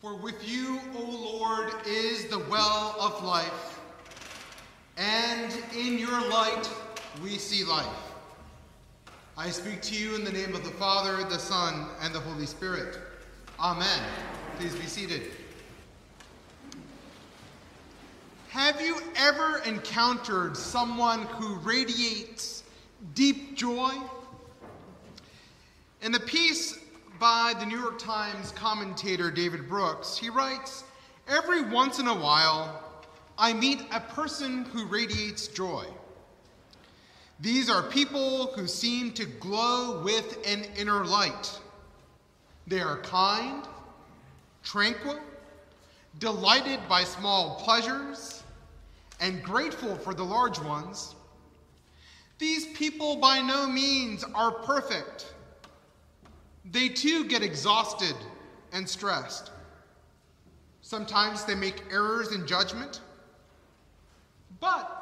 For with you, O Lord, is the well of life, and in your light we see life. I speak to you in the name of the Father, the Son, and the Holy Spirit. Amen. Please be seated. Have you ever encountered someone who radiates deep joy? In the piece by the New York Times commentator David Brooks, he writes Every once in a while, I meet a person who radiates joy. These are people who seem to glow with an inner light. They are kind, tranquil, delighted by small pleasures, and grateful for the large ones. These people by no means are perfect they too get exhausted and stressed. Sometimes they make errors in judgment, but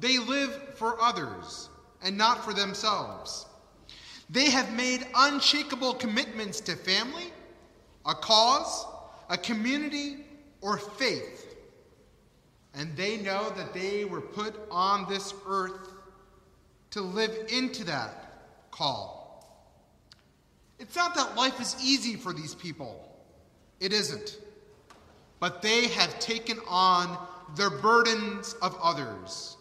they live for others and not for themselves. They have made unshakable commitments to family, a cause, a community, or faith. And they know that they were put on this earth to live into that call. It's not that life is easy for these people, it isn't. But they have taken on the burdens of others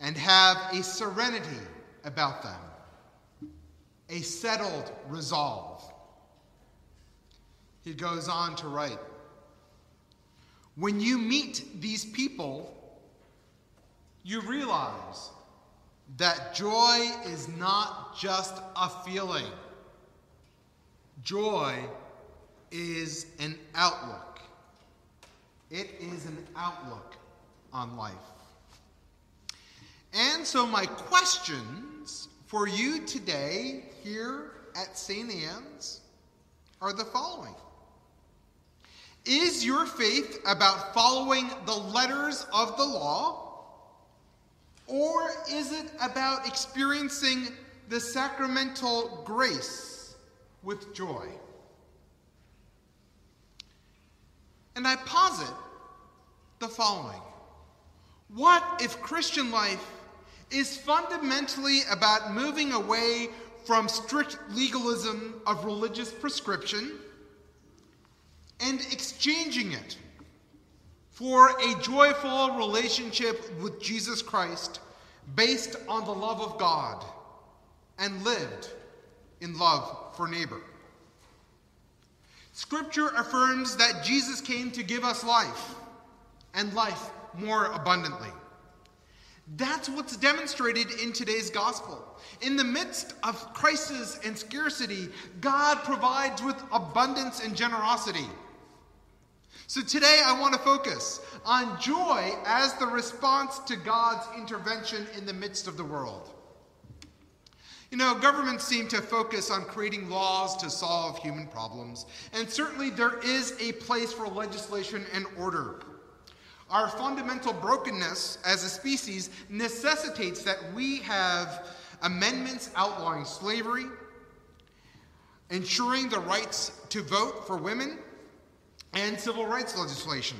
and have a serenity about them, a settled resolve. He goes on to write When you meet these people, you realize that joy is not just a feeling. Joy is an outlook. It is an outlook on life. And so, my questions for you today here at St. Anne's are the following Is your faith about following the letters of the law? Or is it about experiencing the sacramental grace with joy. And I posit the following What if Christian life is fundamentally about moving away from strict legalism of religious prescription and exchanging it for a joyful relationship with Jesus Christ based on the love of God and lived in love for neighbor. Scripture affirms that Jesus came to give us life, and life more abundantly. That's what's demonstrated in today's gospel. In the midst of crisis and scarcity, God provides with abundance and generosity. So today I want to focus on joy as the response to God's intervention in the midst of the world. You know, governments seem to focus on creating laws to solve human problems, and certainly there is a place for legislation and order. Our fundamental brokenness as a species necessitates that we have amendments outlawing slavery, ensuring the rights to vote for women, and civil rights legislation.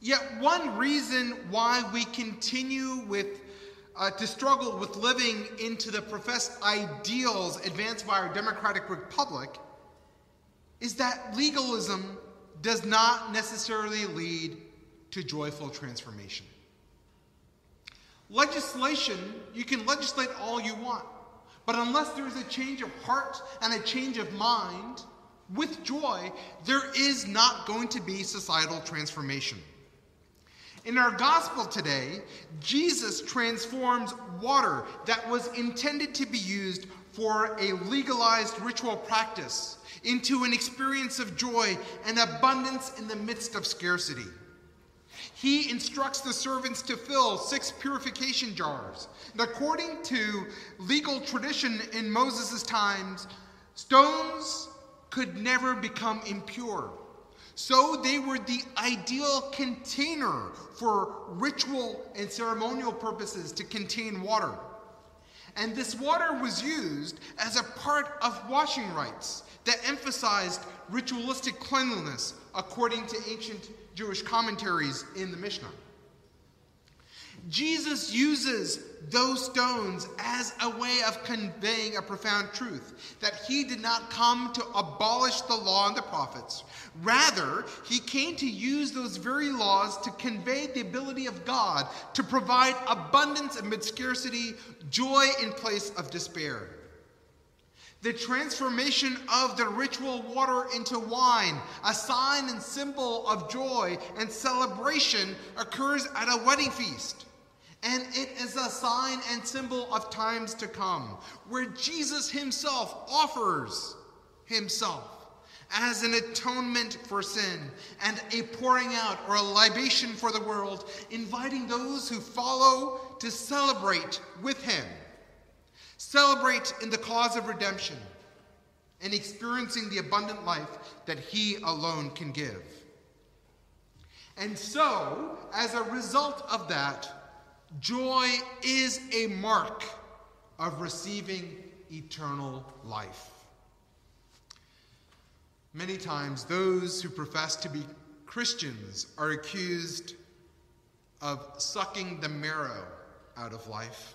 Yet, one reason why we continue with uh, to struggle with living into the professed ideals advanced by our democratic republic is that legalism does not necessarily lead to joyful transformation. Legislation, you can legislate all you want, but unless there's a change of heart and a change of mind, with joy, there is not going to be societal transformation. In our gospel today, Jesus transforms water that was intended to be used for a legalized ritual practice into an experience of joy and abundance in the midst of scarcity. He instructs the servants to fill six purification jars. And according to legal tradition in Moses' times, stones could never become impure. So they were the ideal container for ritual and ceremonial purposes to contain water. And this water was used as a part of washing rites that emphasized ritualistic cleanliness according to ancient Jewish commentaries in the Mishnah. Jesus uses those stones as a way of conveying a profound truth that he did not come to abolish the law and the prophets. Rather, he came to use those very laws to convey the ability of God to provide abundance amid scarcity, joy in place of despair. The transformation of the ritual water into wine, a sign and symbol of joy and celebration, occurs at a wedding feast. And it is a sign and symbol of times to come, where Jesus himself offers himself as an atonement for sin and a pouring out or a libation for the world, inviting those who follow to celebrate with him. Celebrate in the cause of redemption and experiencing the abundant life that he alone can give. And so, as a result of that, Joy is a mark of receiving eternal life. Many times, those who profess to be Christians are accused of sucking the marrow out of life.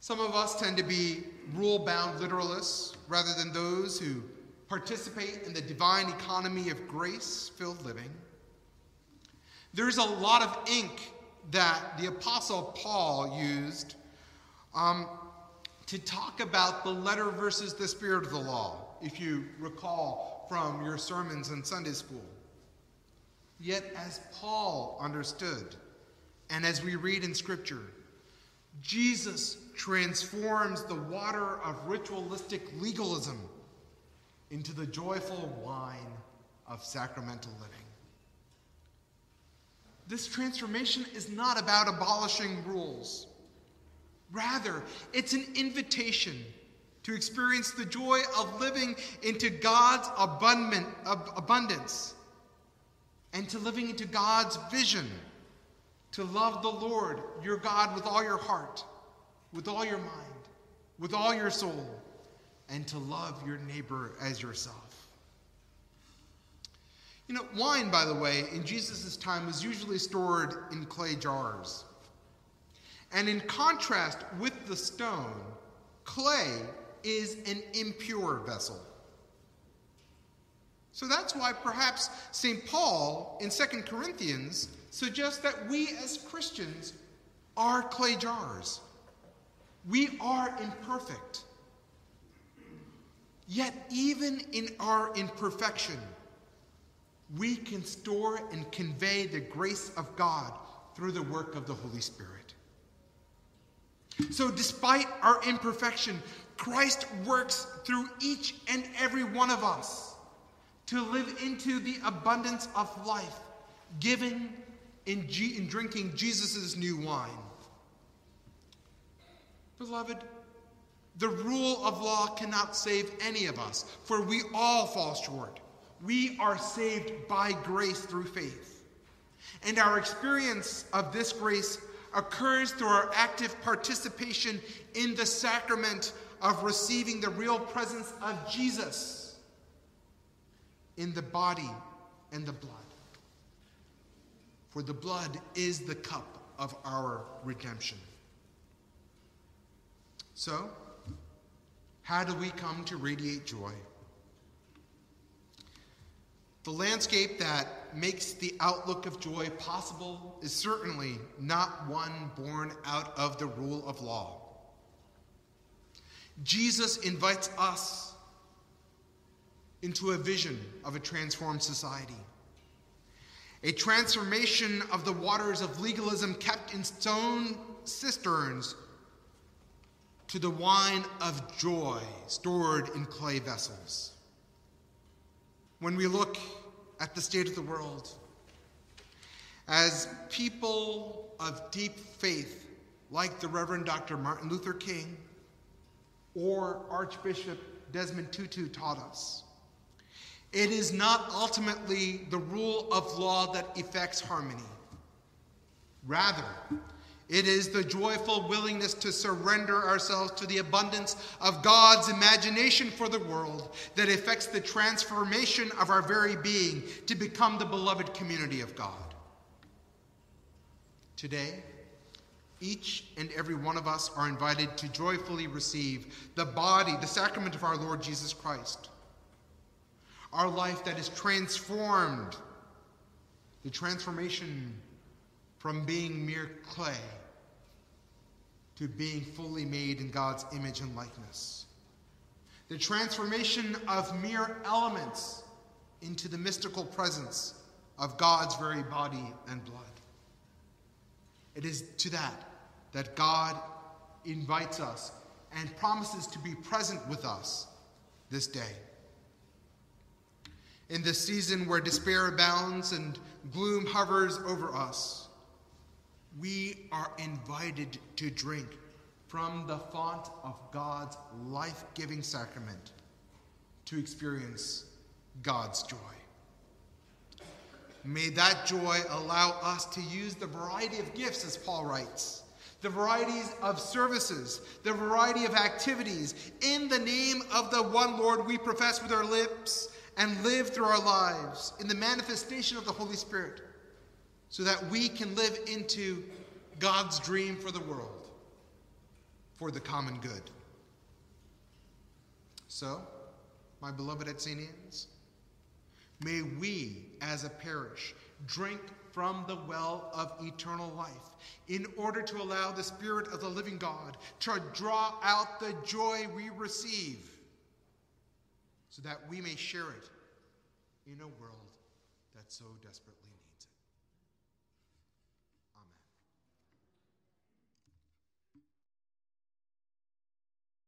Some of us tend to be rule bound literalists rather than those who participate in the divine economy of grace filled living. There's a lot of ink that the Apostle Paul used um, to talk about the letter versus the spirit of the law, if you recall from your sermons in Sunday school. Yet, as Paul understood, and as we read in Scripture, Jesus transforms the water of ritualistic legalism into the joyful wine of sacramental living. This transformation is not about abolishing rules. Rather, it's an invitation to experience the joy of living into God's abundance and to living into God's vision to love the Lord, your God, with all your heart, with all your mind, with all your soul, and to love your neighbor as yourself. You know, wine, by the way, in Jesus' time was usually stored in clay jars. And in contrast with the stone, clay is an impure vessel. So that's why perhaps St. Paul in 2 Corinthians suggests that we as Christians are clay jars. We are imperfect. Yet, even in our imperfection, we can store and convey the grace of God through the work of the Holy Spirit. So, despite our imperfection, Christ works through each and every one of us to live into the abundance of life given in, G- in drinking Jesus' new wine. Beloved, the rule of law cannot save any of us, for we all fall short. We are saved by grace through faith. And our experience of this grace occurs through our active participation in the sacrament of receiving the real presence of Jesus in the body and the blood. For the blood is the cup of our redemption. So, how do we come to radiate joy? The landscape that makes the outlook of joy possible is certainly not one born out of the rule of law. Jesus invites us into a vision of a transformed society. A transformation of the waters of legalism kept in stone cisterns to the wine of joy stored in clay vessels when we look at the state of the world. As people of deep faith, like the Reverend Dr. Martin Luther King or Archbishop Desmond Tutu taught us, it is not ultimately the rule of law that effects harmony. Rather, It is the joyful willingness to surrender ourselves to the abundance of God's imagination for the world that effects the transformation of our very being to become the beloved community of God. Today, each and every one of us are invited to joyfully receive the body, the sacrament of our Lord Jesus Christ. Our life that is transformed, the transformation from being mere clay to being fully made in God's image and likeness. The transformation of mere elements into the mystical presence of God's very body and blood. It is to that that God invites us and promises to be present with us this day. In this season where despair abounds and gloom hovers over us, we are invited to drink from the font of God's life giving sacrament to experience God's joy. May that joy allow us to use the variety of gifts, as Paul writes, the varieties of services, the variety of activities in the name of the one Lord we profess with our lips and live through our lives in the manifestation of the Holy Spirit so that we can live into God's dream for the world, for the common good. So, my beloved Etsenians, may we as a parish drink from the well of eternal life in order to allow the Spirit of the living God to draw out the joy we receive so that we may share it in a world that so desperately